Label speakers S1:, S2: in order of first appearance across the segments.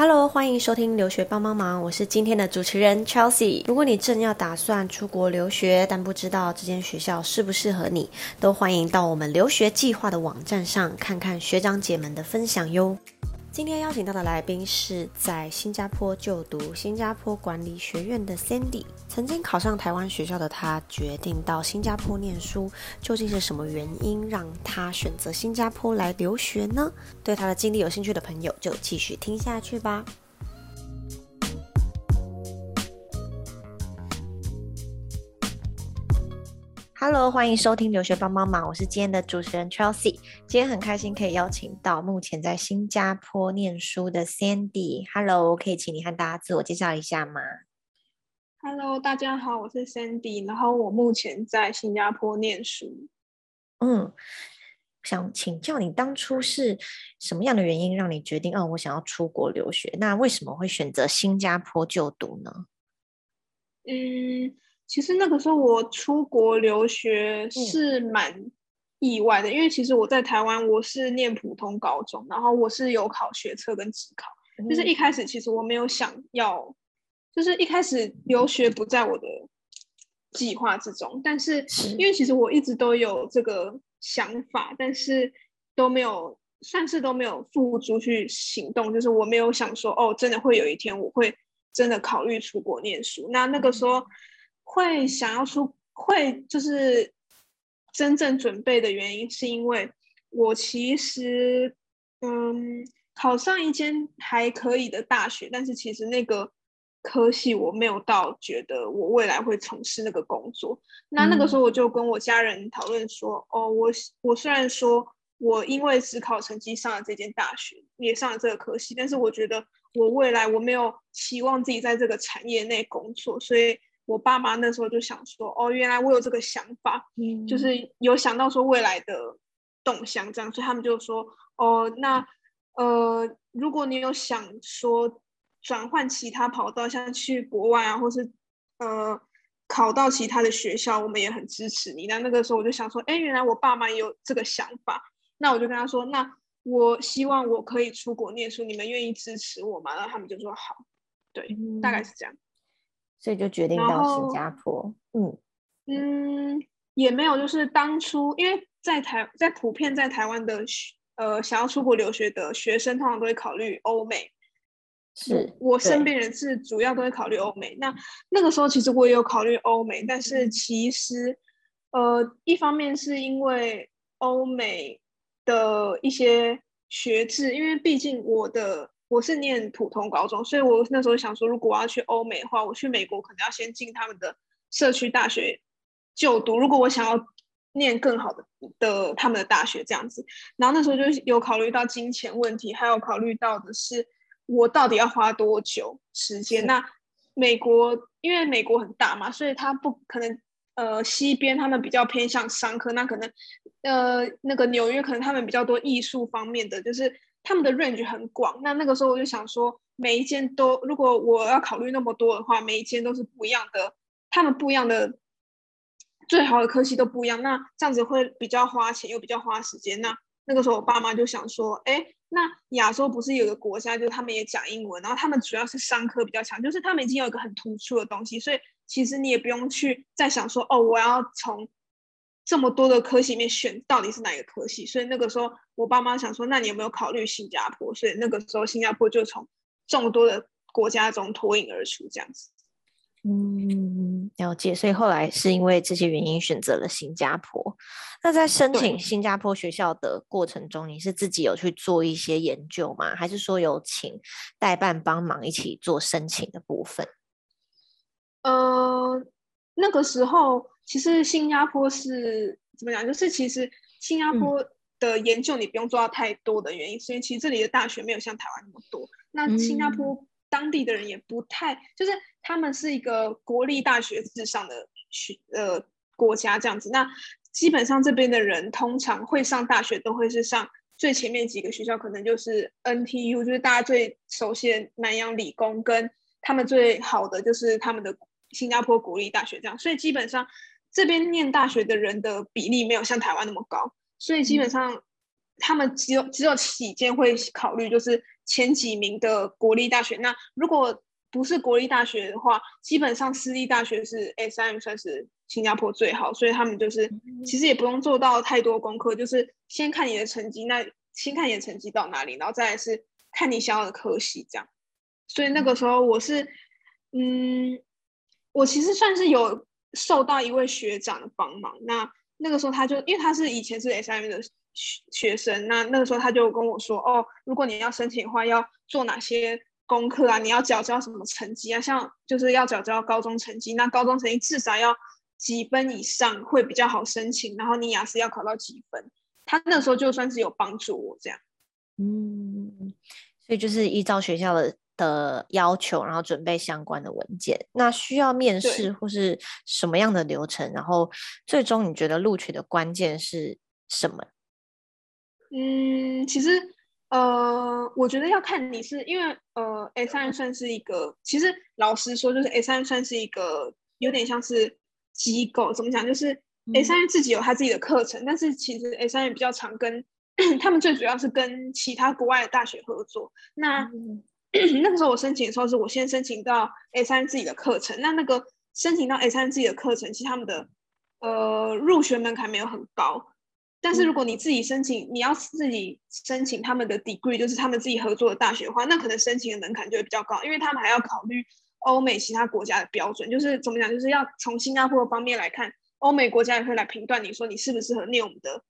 S1: Hello，欢迎收听留学帮帮忙，我是今天的主持人 Chelsea。如果你正要打算出国留学，但不知道这间学校适不适合你，都欢迎到我们留学计划的网站上看看学长姐们的分享哟。今天邀请到的来宾是在新加坡就读新加坡管理学院的 Sandy。曾经考上台湾学校的他，决定到新加坡念书，究竟是什么原因让他选择新加坡来留学呢？对他的经历有兴趣的朋友，就继续听下去吧。Hello，欢迎收听留学帮帮忙，我是今天的主持人 Chelsea。今天很开心可以邀请到目前在新加坡念书的 Sandy。Hello，可以请你和大家自我介绍一下吗
S2: ？Hello，大家好，我是 Sandy，然后我目前在新加坡念书。
S1: 嗯，想请教你当初是什么样的原因让你决定哦，我想要出国留学？那为什么会选择新加坡就读呢？
S2: 嗯。其实那个时候我出国留学是蛮意外的，因为其实我在台湾我是念普通高中，然后我是有考学测跟职考，就是一开始其实我没有想要，就是一开始留学不在我的计划之中，但是因为其实我一直都有这个想法，但是都没有算是都没有付诸去行动，就是我没有想说哦，真的会有一天我会真的考虑出国念书，那那个时候。会想要出会就是真正准备的原因，是因为我其实嗯考上一间还可以的大学，但是其实那个科系我没有到觉得我未来会从事那个工作。那那个时候我就跟我家人讨论说，哦，我我虽然说我因为只考成绩上了这间大学，也上了这个科系，但是我觉得我未来我没有期望自己在这个产业内工作，所以。我爸妈那时候就想说，哦，原来我有这个想法，嗯，就是有想到说未来的动向这样，所以他们就说，哦，那呃，如果你有想说转换其他跑道，像去国外啊，或是呃考到其他的学校，我们也很支持你。那那个时候我就想说，哎，原来我爸妈也有这个想法，那我就跟他说，那我希望我可以出国念书，你们愿意支持我吗？然后他们就说好，对，大概是这样。
S1: 所以就决定到新加坡。
S2: 嗯嗯，也没有，就是当初因为在台在普遍在台湾的呃想要出国留学的学生，通常都会考虑欧美。
S1: 是
S2: 我身边人是主要都会考虑欧美。那那个时候其实我也有考虑欧美，但是其实呃一方面是因为欧美的一些学制，因为毕竟我的。我是念普通高中，所以我那时候想说，如果我要去欧美的话，我去美国可能要先进他们的社区大学就读。如果我想要念更好的的他们的大学这样子，然后那时候就有考虑到金钱问题，还有考虑到的是我到底要花多久时间。那美国因为美国很大嘛，所以它不可能呃西边他们比较偏向商科，那可能呃那个纽约可能他们比较多艺术方面的，就是。他们的 range 很广，那那个时候我就想说，每一间都如果我要考虑那么多的话，每一间都是不一样的，他们不一样的最好的科系都不一样，那这样子会比较花钱又比较花时间。那那个时候我爸妈就想说，哎，那亚洲不是有个国家，就他们也讲英文，然后他们主要是商科比较强，就是他们已经有一个很突出的东西，所以其实你也不用去再想说，哦，我要从。这么多的科系里面选到底是哪一个科系？所以那个时候我爸妈想说，那你有没有考虑新加坡？所以那个时候新加坡就从众多的国家中脱颖而出，这样子。
S1: 嗯，了解。所以后来是因为这些原因选择了新加坡。那在申请新加坡学校的过程中，你是自己有去做一些研究吗？还是说有请代办帮忙一起做申请的部分？
S2: 呃，那个时候。其实新加坡是怎么讲？就是其实新加坡的研究你不用做到太多的原因，所以其实这里的大学没有像台湾那么多。那新加坡当地的人也不太，就是他们是一个国立大学至上的学呃国家这样子。那基本上这边的人通常会上大学，都会是上最前面几个学校，可能就是 NTU，就是大家最熟悉的南洋理工，跟他们最好的就是他们的新加坡国立大学这样。所以基本上。这边念大学的人的比例没有像台湾那么高，所以基本上他们只有只有几间会考虑，就是前几名的国立大学。那如果不是国立大学的话，基本上私立大学是 SM 算是新加坡最好，所以他们就是其实也不用做到太多功课，就是先看你的成绩，那先看你的成绩到哪里，然后再来是看你想要的科系这样。所以那个时候我是，嗯，我其实算是有受到一位学长的帮忙。那那个时候他就因为他是以前是 SM 的学学生，那那个时候他就跟我说，哦，如果你要申请的话，要做哪些？功课啊，你要缴交什么成绩啊？像就是要缴交高中成绩，那高中成绩至少要几分以上会比较好申请。然后你雅思要考到几分？他那时候就算是有帮助我这样。
S1: 嗯，所以就是依照学校的的要求，然后准备相关的文件。那需要面试或是什么样的流程？然后最终你觉得录取的关键是什么？
S2: 嗯，其实。呃，我觉得要看你是因为呃，S 三算是一个，其实老实说，就是 S 三算是一个有点像是机构，怎么讲？就是 S 三自己有他自己的课程，但是其实 S 三比较常跟 他们最主要是跟其他国外的大学合作。那 那个时候我申请的时候，是我先申请到 S 三自己的课程。那那个申请到 S 三自己的课程，其实他们的呃入学门槛没有很高。但是如果你自己申请，你要自己申请他们的 degree，就是他们自己合作的大学的话，那可能申请的门槛就会比较高，因为他们还要考虑欧美其他国家的标准，就是怎么讲，就是要从新加坡方面来看，欧美国家也会来评断你说你适不适合念我们的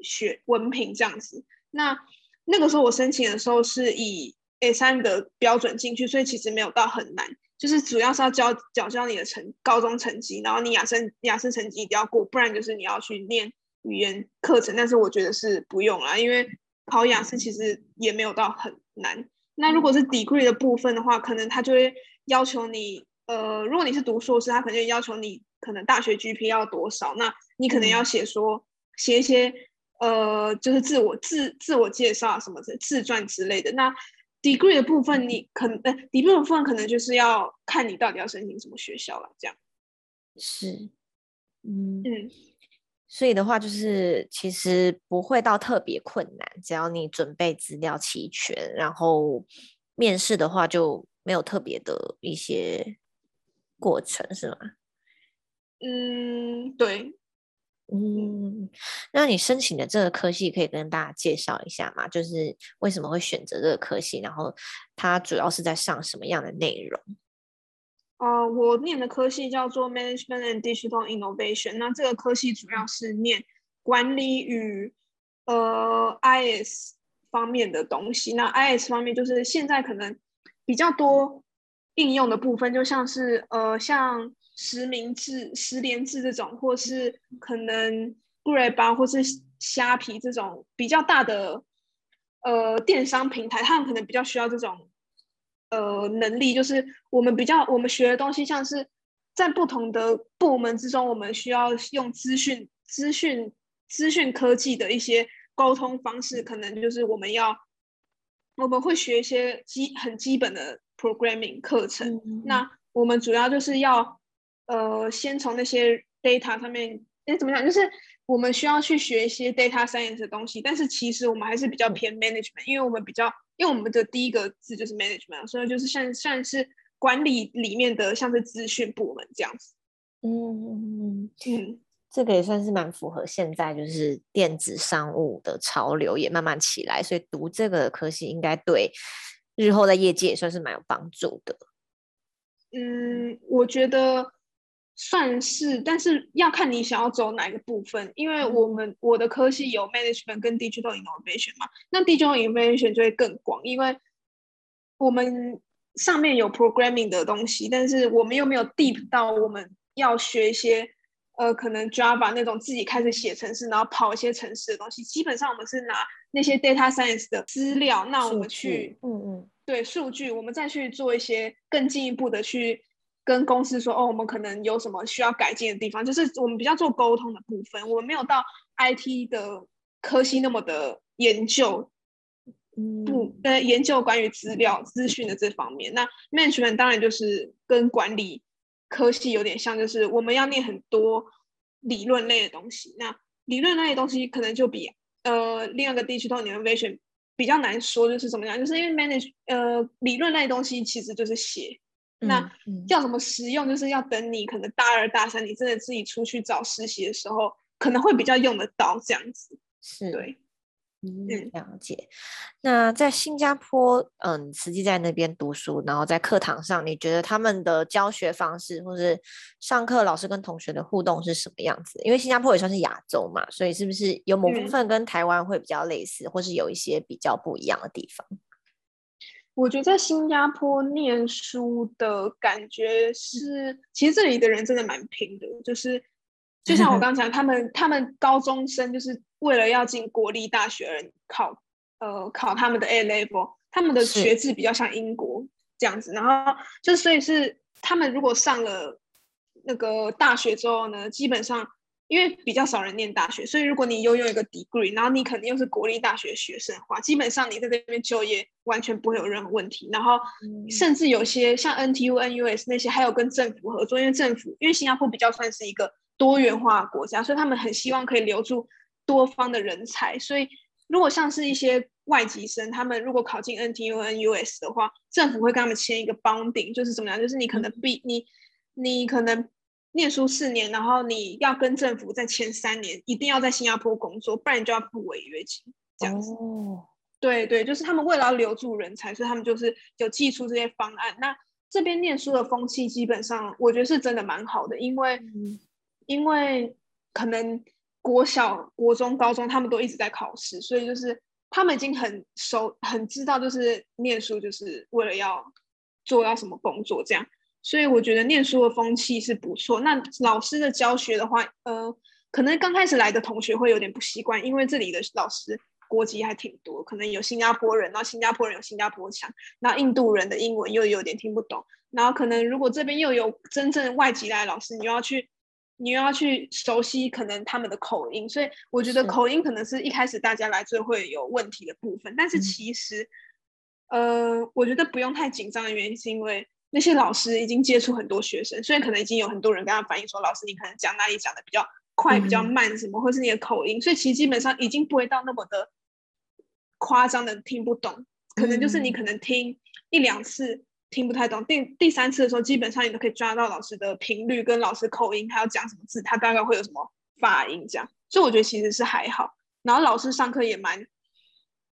S2: 学文凭这样子。那那个时候我申请的时候是以 A 三的标准进去，所以其实没有到很难，就是主要是要教缴交你的成高中成绩，然后你雅思雅思成绩一定要过，不然就是你要去念。语言课程，但是我觉得是不用啦，因为考雅思其实也没有到很难。那如果是 degree 的部分的话，可能他就会要求你，呃，如果你是读硕士，他可能就要求你可能大学 GP 要多少，那你可能要写说写一些呃，就是自我自自我介绍什么的自传之类的。那 degree 的部分，你可能呃 degree 的部分可能就是要看你到底要申请什么学校了，这样
S1: 是，嗯嗯。所以的话，就是其实不会到特别困难，只要你准备资料齐全，然后面试的话就没有特别的一些过程，是吗？
S2: 嗯，对。
S1: 嗯，那你申请的这个科系可以跟大家介绍一下吗？就是为什么会选择这个科系，然后它主要是在上什么样的内容？
S2: 呃，我念的科系叫做 Management and Digital Innovation。那这个科系主要是念管理与呃 IS 方面的东西。那 IS 方面就是现在可能比较多应用的部分，就像是呃像实名制、实联制这种，或是可能 Grab 或是虾皮这种比较大的呃电商平台，他们可能比较需要这种。呃，能力就是我们比较我们学的东西，像是在不同的部门之中，我们需要用资讯、资讯、资讯科技的一些沟通方式，可能就是我们要我们会学一些基很基本的 programming 课程。那我们主要就是要呃，先从那些 data 上面，哎，怎么讲？就是我们需要去学一些 data science 的东西，但是其实我们还是比较偏 management，因为我们比较。因为我们的第一个字就是 management，所以就是像像是管理里面的像是资讯部门这样子。
S1: 嗯嗯，这个也算是蛮符合现在就是电子商务的潮流也慢慢起来，所以读这个科系应该对日后在业界也算是蛮有帮助的。
S2: 嗯，我觉得。算是，但是要看你想要走哪个部分，因为我们我的科系有 management 跟 digital innovation 嘛，那 digital innovation 就会更广，因为我们上面有 programming 的东西，但是我们又没有 deep 到我们要学一些呃可能 Java 那种自己开始写程式，然后跑一些程式的东西，基本上我们是拿那些 data science 的资料，那我们去嗯嗯。对数据，我们再去做一些更进一步的去。跟公司说哦，我们可能有什么需要改进的地方，就是我们比较做沟通的部分，我们没有到 IT 的科系那么的研究，不呃研究关于资料资讯的这方面。那 management 当然就是跟管理科系有点像，就是我们要念很多理论类的东西。那理论类的东西可能就比呃另外一个 digital innovation 比较难说，就是怎么样，就是因为 manage 呃理论类的东西其实就是写，那叫什么实用，就是要等你可能大二大三，你真的自己出去找实习的时候，可能会比较用得到这样子，
S1: 是
S2: 对。
S1: 嗯，了解。那在新加坡，嗯，实际在那边读书，然后在课堂上，你觉得他们的教学方式，或是上课老师跟同学的互动是什么样子？因为新加坡也算是亚洲嘛，所以是不是有某部分跟台湾会比较类似，或是有一些比较不一样的地方？
S2: 我觉得在新加坡念书的感觉是，其实这里的人真的蛮拼的，就是就像我 刚讲，他们他们高中生就是。为了要进国立大学而，考呃考他们的 A level，他们的学制比较像英国这样子，然后就所以是他们如果上了那个大学之后呢，基本上因为比较少人念大学，所以如果你拥有一个 degree，然后你肯定又是国立大学学生的话，基本上你在这边就业完全不会有任何问题。然后甚至有些像 NTU、NUS 那些，还有跟政府合作，因为政府因为新加坡比较算是一个多元化国家，所以他们很希望可以留住。多方的人才，所以如果像是一些外籍生，他们如果考进 NTU、NUS 的话，政府会跟他们签一个 bonding，就是怎么样？就是你可能必你你可能念书四年，然后你要跟政府再签三年，一定要在新加坡工作，不然就要付违约金。这样子，对对，就是他们为了要留住人才，所以他们就是有寄出这些方案。那这边念书的风气基本上，我觉得是真的蛮好的，因为因为可能。国小、国中、高中，他们都一直在考试，所以就是他们已经很熟、很知道，就是念书就是为了要做到什么工作这样。所以我觉得念书的风气是不错。那老师的教学的话，呃，可能刚开始来的同学会有点不习惯，因为这里的老师国籍还挺多，可能有新加坡人，然后新加坡人有新加坡腔，那印度人的英文又有点听不懂，然后可能如果这边又有真正外籍来的老师，你又要去。你又要去熟悉可能他们的口音，所以我觉得口音可能是一开始大家来最会有问题的部分。但是其实，呃，我觉得不用太紧张的原因是因为那些老师已经接触很多学生，虽然可能已经有很多人跟他反映说，老师你可能讲哪里讲的比较快、比较慢什么，或是你的口音，所以其实基本上已经不会到那么的夸张的听不懂，可能就是你可能听一两次。听不太懂，第第三次的时候，基本上你都可以抓到老师的频率跟老师口音，他要讲什么字，他大概会有什么发音这样。所以我觉得其实是还好。然后老师上课也蛮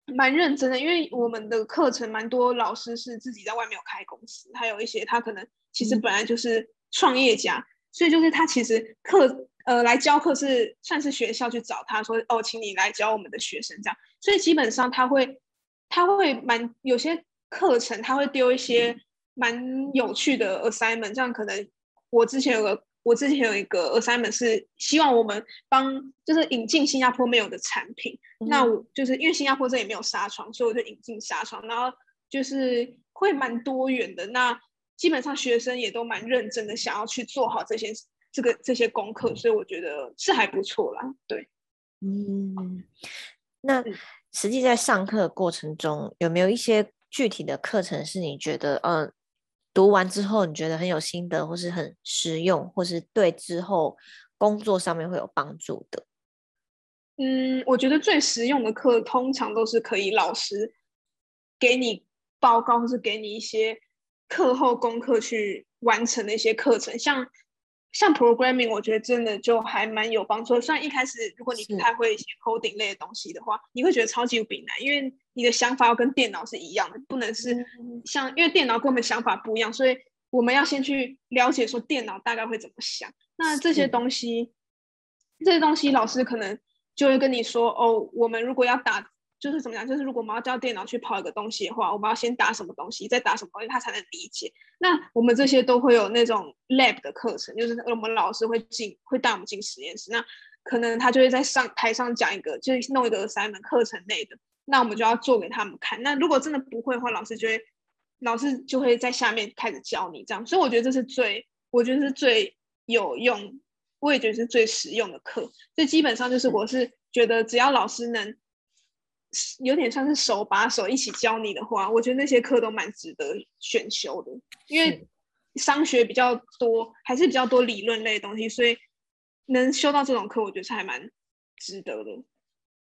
S2: 蛮认真的，因为我们的课程蛮多老师是自己在外面有开公司，还有一些他可能其实本来就是创业家，所以就是他其实课呃来教课是算是学校去找他说哦，请你来教我们的学生这样。所以基本上他会他会蛮有些。课程他会丢一些蛮有趣的 assignment，这样可能我之前有个我之前有一个 assignment 是希望我们帮就是引进新加坡没有的产品，那我就是因为新加坡这里没有纱窗，所以我就引进纱窗，然后就是会蛮多元的。那基本上学生也都蛮认真的，想要去做好这些这个这些功课，所以我觉得是还不错啦。对，
S1: 嗯，那实际在上课的过程中有没有一些？具体的课程是你觉得，嗯，读完之后你觉得很有心得，或是很实用，或是对之后工作上面会有帮助的？
S2: 嗯，我觉得最实用的课通常都是可以老师给你报告，或是给你一些课后功课去完成的一些课程，像。像 programming，我觉得真的就还蛮有帮助。虽然一开始如果你不太会一些 coding 类的东西的话，你会觉得超级无比难，因为你的想法要跟电脑是一样的，不能是像因为电脑跟我们想法不一样，所以我们要先去了解说电脑大概会怎么想。那这些东西，这些东西老师可能就会跟你说哦，我们如果要打。就是怎么样？就是如果我们要叫电脑去跑一个东西的话，我们要先打什么东西，再打什么东西，它才能理解。那我们这些都会有那种 lab 的课程，就是我们老师会进，会带我们进实验室。那可能他就会在上台上讲一个，就是弄一个三门课程类的。那我们就要做给他们看。那如果真的不会的话，老师就会，老师就会在下面开始教你这样。所以我觉得这是最，我觉得是最有用，我也觉得是最实用的课。所以基本上就是，我是觉得只要老师能。有点像是手把手一起教你的话，我觉得那些课都蛮值得选修的，因为商学比较多，还是比较多理论类的东西，所以能修到这种课，我觉得是还蛮值得的。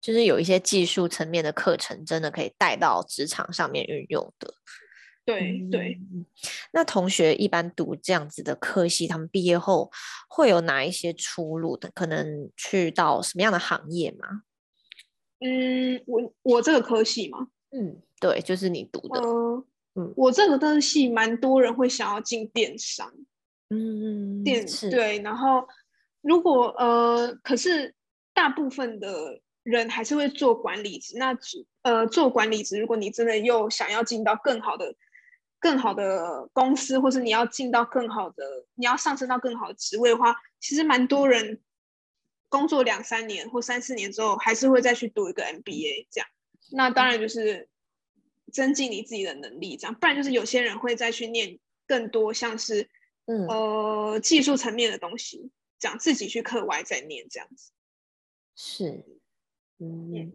S1: 就是有一些技术层面的课程，真的可以带到职场上面运用的。
S2: 对对，
S1: 那同学一般读这样子的科系，他们毕业后会有哪一些出路的？可能去到什么样的行业吗？
S2: 嗯，我我这个科系嘛？
S1: 嗯，对，就是你读的。
S2: 嗯，我这个科系蛮多人会想要进电商。
S1: 嗯，
S2: 电对，然后如果呃，可是大部分的人还是会做管理职。那呃，做管理职，如果你真的又想要进到更好的。更好的公司，或是你要进到更好的，你要上升到更好的职位的话，其实蛮多人工作两三年或三四年之后，还是会再去读一个 MBA 这样。那当然就是增进你自己的能力这样，不然就是有些人会再去念更多像是嗯呃技术层面的东西，这样自己去课外再念这样子。
S1: 是，嗯，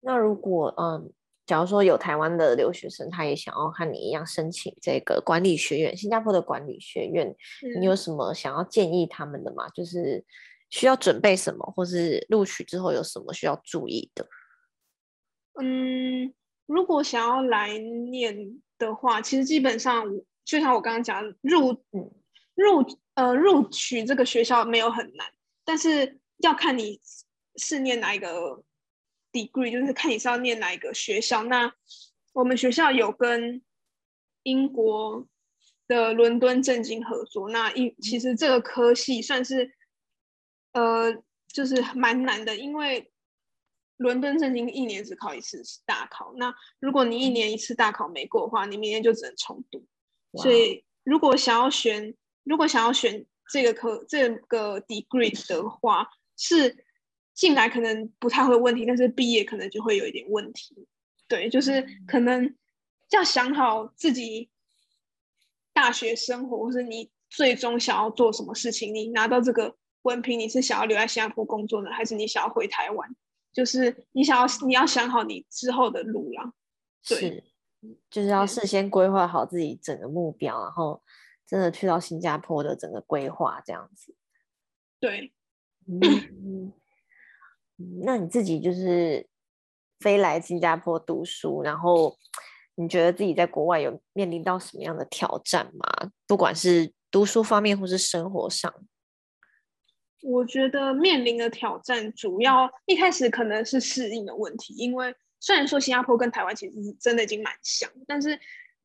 S1: 那如果嗯。假如说有台湾的留学生，他也想要和你一样申请这个管理学院，新加坡的管理学院，你有什么想要建议他们的吗？就是需要准备什么，或是录取之后有什么需要注意的？
S2: 嗯，如果想要来念的话，其实基本上就像我刚刚讲，入入呃录取这个学校没有很难，但是要看你是念哪一个。degree 就是看你是要念哪一个学校。那我们学校有跟英国的伦敦政经合作。那一其实这个科系算是呃，就是蛮难的，因为伦敦政经一年只考一次大考。那如果你一年一次大考没过的话，你明年就只能重读。所以如果想要选，如果想要选这个科这个 degree 的话，是。进来可能不太会有问题，但是毕业可能就会有一点问题。对，就是可能要想好自己大学生活，或是你最终想要做什么事情。你拿到这个文凭，你是想要留在新加坡工作呢，还是你想要回台湾？就是你想要你要想好你之后的路啦。
S1: 对，就是要事先规划好自己整个目标，然后真的去到新加坡的整个规划这样子。
S2: 对。
S1: 那你自己就是飞来新加坡读书，然后你觉得自己在国外有面临到什么样的挑战吗？不管是读书方面或是生活上，
S2: 我觉得面临的挑战主要一开始可能是适应的问题，因为虽然说新加坡跟台湾其实是真的已经蛮像，但是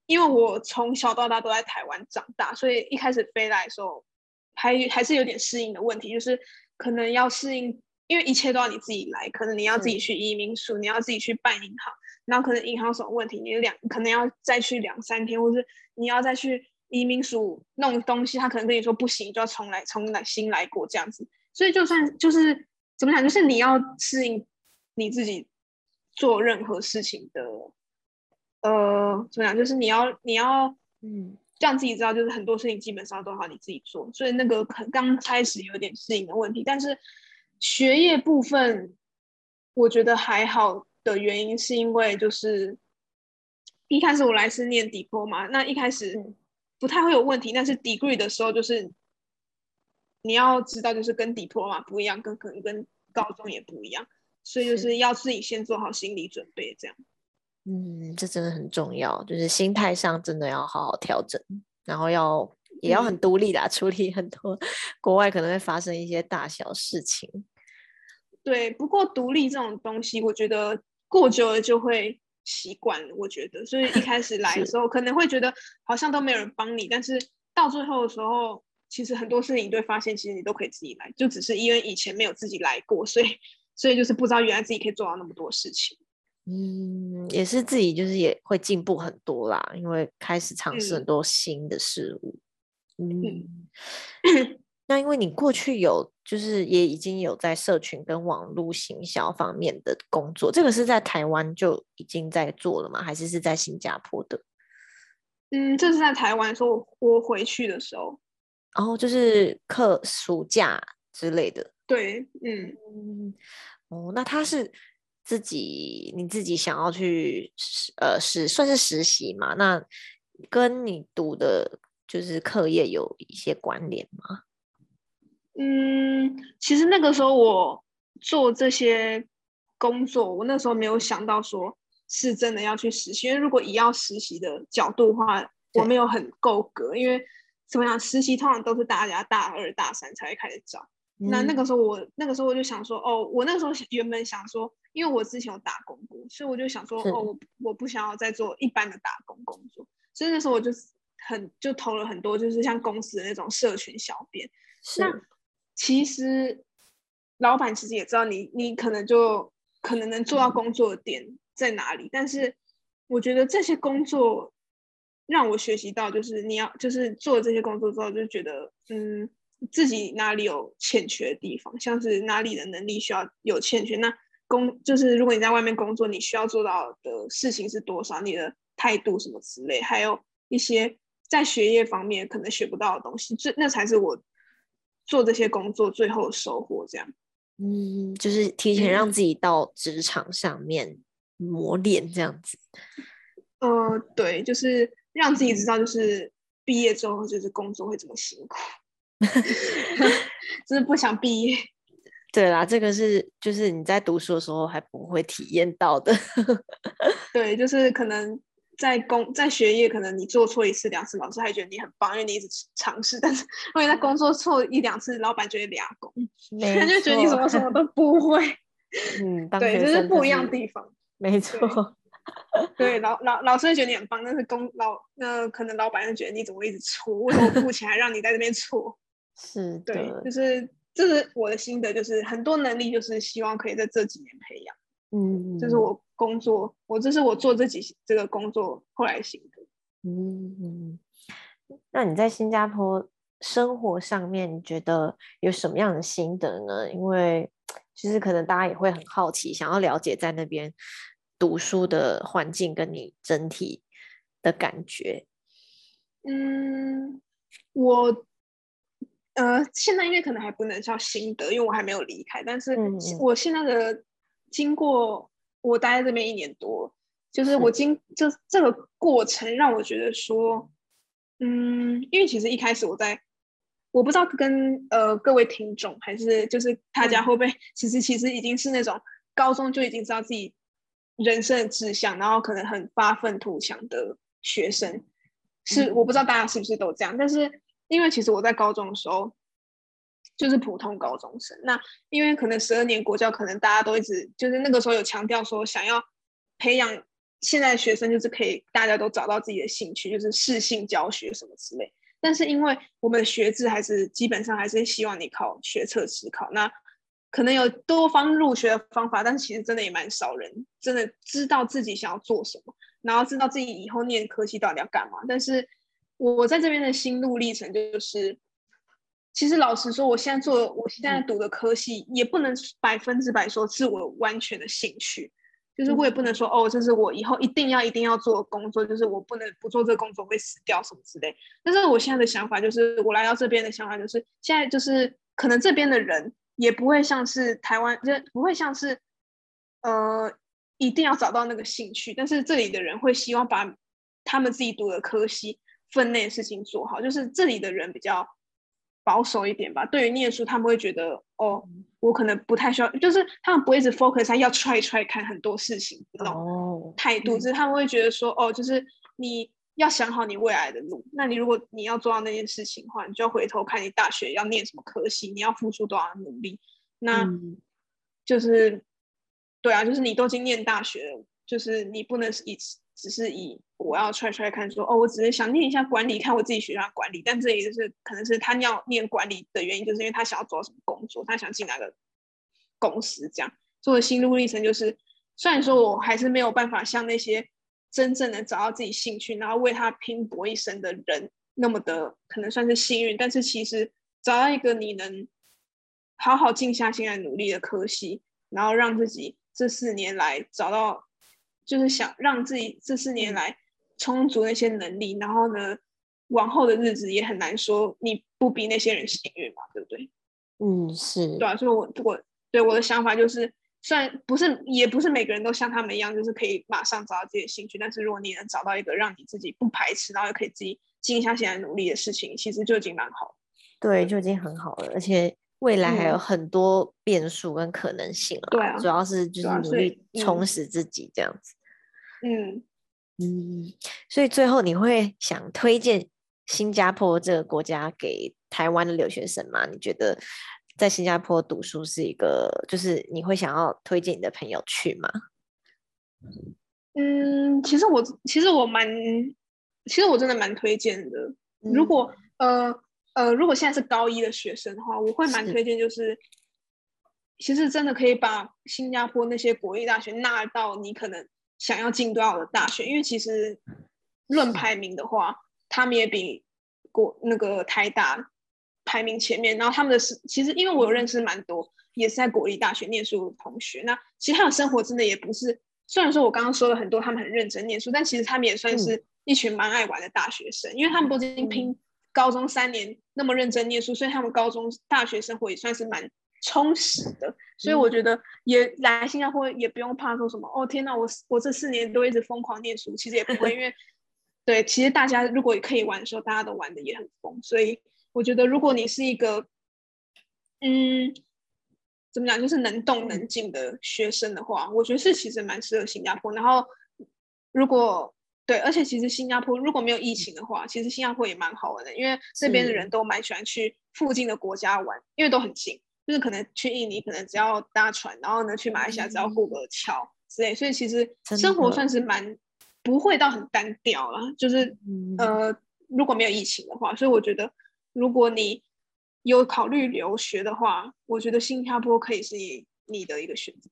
S2: 因为我从小到大都在台湾长大，所以一开始飞来的时候还还是有点适应的问题，就是可能要适应。因为一切都要你自己来，可能你要自己去移民署，你要自己去办银行，然后可能银行有什么问题，你两可能要再去两三天，或是你要再去移民署弄东西，他可能跟你说不行，就要重来，重来新来过这样子。所以就算就是怎么讲，就是你要适应你自己做任何事情的，呃，怎么讲，就是你要你要嗯，让自己知道，就是很多事情基本上都要你自己做，所以那个可刚开始有点适应的问题，但是。学业部分，我觉得还好的原因是因为就是一开始我来是念 diploma，那一开始不太会有问题，但是 degree 的时候就是你要知道，就是跟 diploma 不一样，跟可能跟高中也不一样，所以就是要自己先做好心理准备，这样。
S1: 嗯，这真的很重要，就是心态上真的要好好调整，然后要也要很独立的处理很多国外可能会发生一些大小事情。
S2: 对，不过独立这种东西，我觉得过久了就会习惯了。我觉得，所以一 开始来的时候可能会觉得好像都没有人帮你，但是到最后的时候，其实很多事情你会发现，其实你都可以自己来，就只是因为以前没有自己来过，所以所以就是不知道原来自己可以做到那么多事情。
S1: 嗯，也是自己就是也会进步很多啦，因为开始尝试很多新的事物。嗯。那因为你过去有，就是也已经有在社群跟网络行销方面的工作，这个是在台湾就已经在做了吗？还是是在新加坡的？
S2: 嗯，这是在台湾，说我回去的时候，
S1: 然后就是课暑假之类的。
S2: 对，嗯，
S1: 哦，那他是自己你自己想要去呃，是算是实习嘛？那跟你读的就是课业有一些关联吗？
S2: 嗯，其实那个时候我做这些工作，我那时候没有想到说是真的要去实习，因为如果以要实习的角度的话，我没有很够格，因为怎么样，实习通常都是大家大二大三才会开始找。那那个时候我那个时候我就想说，哦，我那个时候原本想说，因为我之前有打工过，所以我就想说，哦，我我不想要再做一般的打工工作，所以那时候我就很就投了很多，就是像公司的那种社群小编。那其实老板其实也知道你，你可能就可能能做到工作的点在哪里，但是我觉得这些工作让我学习到，就是你要就是做这些工作之后，就觉得嗯。自己哪里有欠缺的地方，像是哪里的能力需要有欠缺，那工就是如果你在外面工作，你需要做到的事情是多少，你的态度什么之类，还有一些在学业方面可能学不到的东西，这那才是我做这些工作最后的收获。这样，
S1: 嗯，就是提前让自己到职场上面磨练这样子。
S2: 呃，对，就是让自己知道，就是毕业之后就是工作会怎么辛苦。就是不想毕业。
S1: 对啦，这个是就是你在读书的时候还不会体验到的。
S2: 对，就是可能在工在学业，可能你做错一次两次，老师还觉得你很棒，因为你一直尝试。但是如果在工作错一两次，老板觉得俩工，他就觉得你什么什么都不会。
S1: 嗯，
S2: 对，就是不一样地方。
S1: 没错。
S2: 对，老老老师会觉得你很棒，但是工老那可能老板就觉得你怎么一直错，为什么付钱还让你在这边错？
S1: 是
S2: 对，就是这是我的心得，就是很多能力就是希望可以在这几年培养。
S1: 嗯，
S2: 这是我工作，我这是我做这几这个工作后来心得。
S1: 嗯嗯，那你在新加坡生活上面，你觉得有什么样的心得呢？因为其实可能大家也会很好奇，想要了解在那边读书的环境跟你整体的感觉。
S2: 嗯，我。呃，现在因为可能还不能叫心得，因为我还没有离开。但是我现在的经过，我待在这边一年多，就是我经这这个过程让我觉得说，嗯，因为其实一开始我在，我不知道跟呃各位听众还是就是大家会不会，其实其实已经是那种高中就已经知道自己人生的志向，然后可能很发愤图强的学生，是我不知道大家是不是都这样，但是。因为其实我在高中的时候就是普通高中生，那因为可能十二年国教，可能大家都一直就是那个时候有强调说，想要培养现在学生，就是可以大家都找到自己的兴趣，就是适性教学什么之类。但是因为我们的学制还是基本上还是希望你考学测试考，那可能有多方入学的方法，但是其实真的也蛮少人真的知道自己想要做什么，然后知道自己以后念科系到底要干嘛，但是。我在这边的心路历程就是，其实老实说，我现在做我现在读的科系，也不能百分之百说是我完全的兴趣，就是我也不能说哦，这是我以后一定要一定要做的工作，就是我不能不做这个工作会死掉什么之类。但是我现在的想法就是，我来到这边的想法就是，现在就是可能这边的人也不会像是台湾，就不会像是呃一定要找到那个兴趣，但是这里的人会希望把他们自己读的科系。分内的事情做好，就是这里的人比较保守一点吧。对于念书，他们会觉得哦，我可能不太需要，就是他们不会一直 focus 在要 try try 看很多事情那种态度，就是他们会觉得说哦，就是你要想好你未来的路。那你如果你要做到那件事情的话，你就要回头看你大学要念什么科系，你要付出多少努力。那就是对啊，就是你都已经念大学了，就是你不能以只是以我要踹踹看，说哦，我只是想念一下管理，看我自己学校管理。但这也就是可能是他要念管理的原因，就是因为他想要做什么工作，他想进哪个公司这样。做的心路历程就是，虽然说我还是没有办法像那些真正能找到自己兴趣，然后为他拼搏一生的人那么的可能算是幸运，但是其实找到一个你能好好静下心来努力的科系，然后让自己这四年来找到。就是想让自己这四年来充足那些能力，然后呢，往后的日子也很难说你不比那些人幸运嘛，对不对？
S1: 嗯，是
S2: 对啊。所以，我我对我的想法就是，虽然不是，也不是每个人都像他们一样，就是可以马上找到自己的兴趣，但是如果你能找到一个让你自己不排斥，然后又可以自己静下心来努力的事情，其实就已经蛮好。
S1: 对，就已经很好了。而且未来还有很多变数跟可能性了。
S2: 对啊，
S1: 主要是就是努力充实自己这样子。
S2: 嗯
S1: 嗯，所以最后你会想推荐新加坡这个国家给台湾的留学生吗？你觉得在新加坡读书是一个，就是你会想要推荐你的朋友去吗？
S2: 嗯，其实我其实我蛮，其实我真的蛮推荐的。如果呃呃，如果现在是高一的学生的话，我会蛮推荐，就是其实真的可以把新加坡那些国立大学纳到你可能想要进多少的大学，因为其实论排名的话，他们也比国那个台大排名前面。然后他们的是，其实因为我有认识蛮多也是在国立大学念书的同学，那其实他的生活真的也不是。虽然说我刚刚说了很多，他们很认真念书，但其实他们也算是一群蛮爱玩的大学生，因为他们都已经拼高中三年那么认真念书，所以他们高中大学生活也算是蛮充实的。所以我觉得也来新加坡也不用怕说什么哦，天哪，我我这四年都一直疯狂念书，其实也不会，因为 对，其实大家如果可以玩的时候，大家都玩的也很疯。所以我觉得如果你是一个嗯。怎么讲？就是能动能静的学生的话，我觉得是其实蛮适合新加坡。然后，如果对，而且其实新加坡如果没有疫情的话，其实新加坡也蛮好玩的，因为这边的人都蛮喜欢去附近的国家玩，因为都很近。就是可能去印尼，可能只要搭船，然后呢去马来西亚只要过个桥之类，所以其实生活算是蛮不会到很单调了。就是呃，如果没有疫情的话，所以我觉得如果你。有考虑留学的话，我觉得新加坡可以是你你的一个选择。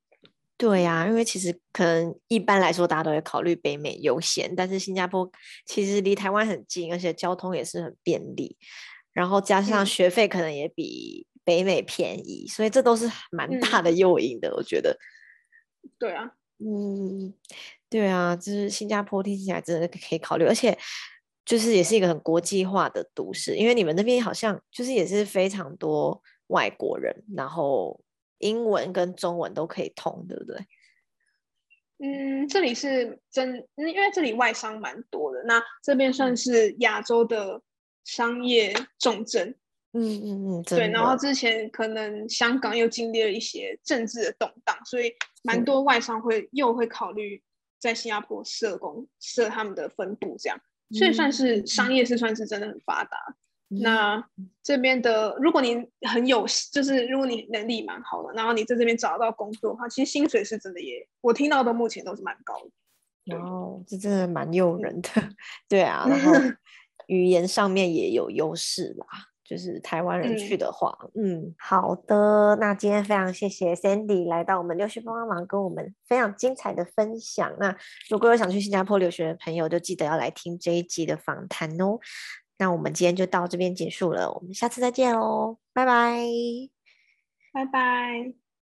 S1: 对呀，因为其实可能一般来说大家都会考虑北美优先，但是新加坡其实离台湾很近，而且交通也是很便利，然后加上学费可能也比北美便宜，所以这都是蛮大的诱因的。我觉得。
S2: 对啊，
S1: 嗯，对啊，就是新加坡听起来真的可以考虑，而且。就是也是一个很国际化的都市，因为你们那边好像就是也是非常多外国人，然后英文跟中文都可以通，对不对？
S2: 嗯，这里是真，因为这里外商蛮多的，那这边算是亚洲的商业重镇。
S1: 嗯嗯嗯，
S2: 对。然后之前可能香港又经历了一些政治的动荡，所以蛮多外商会又会考虑在新加坡设工设他们的分部这样。所以算是商业是算是真的很发达。那这边的，如果你很有，就是如果你能力蛮好的，然后你在这边找到工作的话，其实薪水是真的也，我听到的目前都是蛮高的。
S1: 哦，这真的蛮诱人的。对啊，然后 语言上面也有优势啦。就是台湾人去的话，嗯，好的，那今天非常谢谢 Sandy 来到我们留学帮帮忙，跟我们非常精彩的分享。那如果有想去新加坡留学的朋友，就记得要来听这一集的访谈哦。那我们今天就到这边结束了，我们下次再见哦，拜拜，
S2: 拜拜。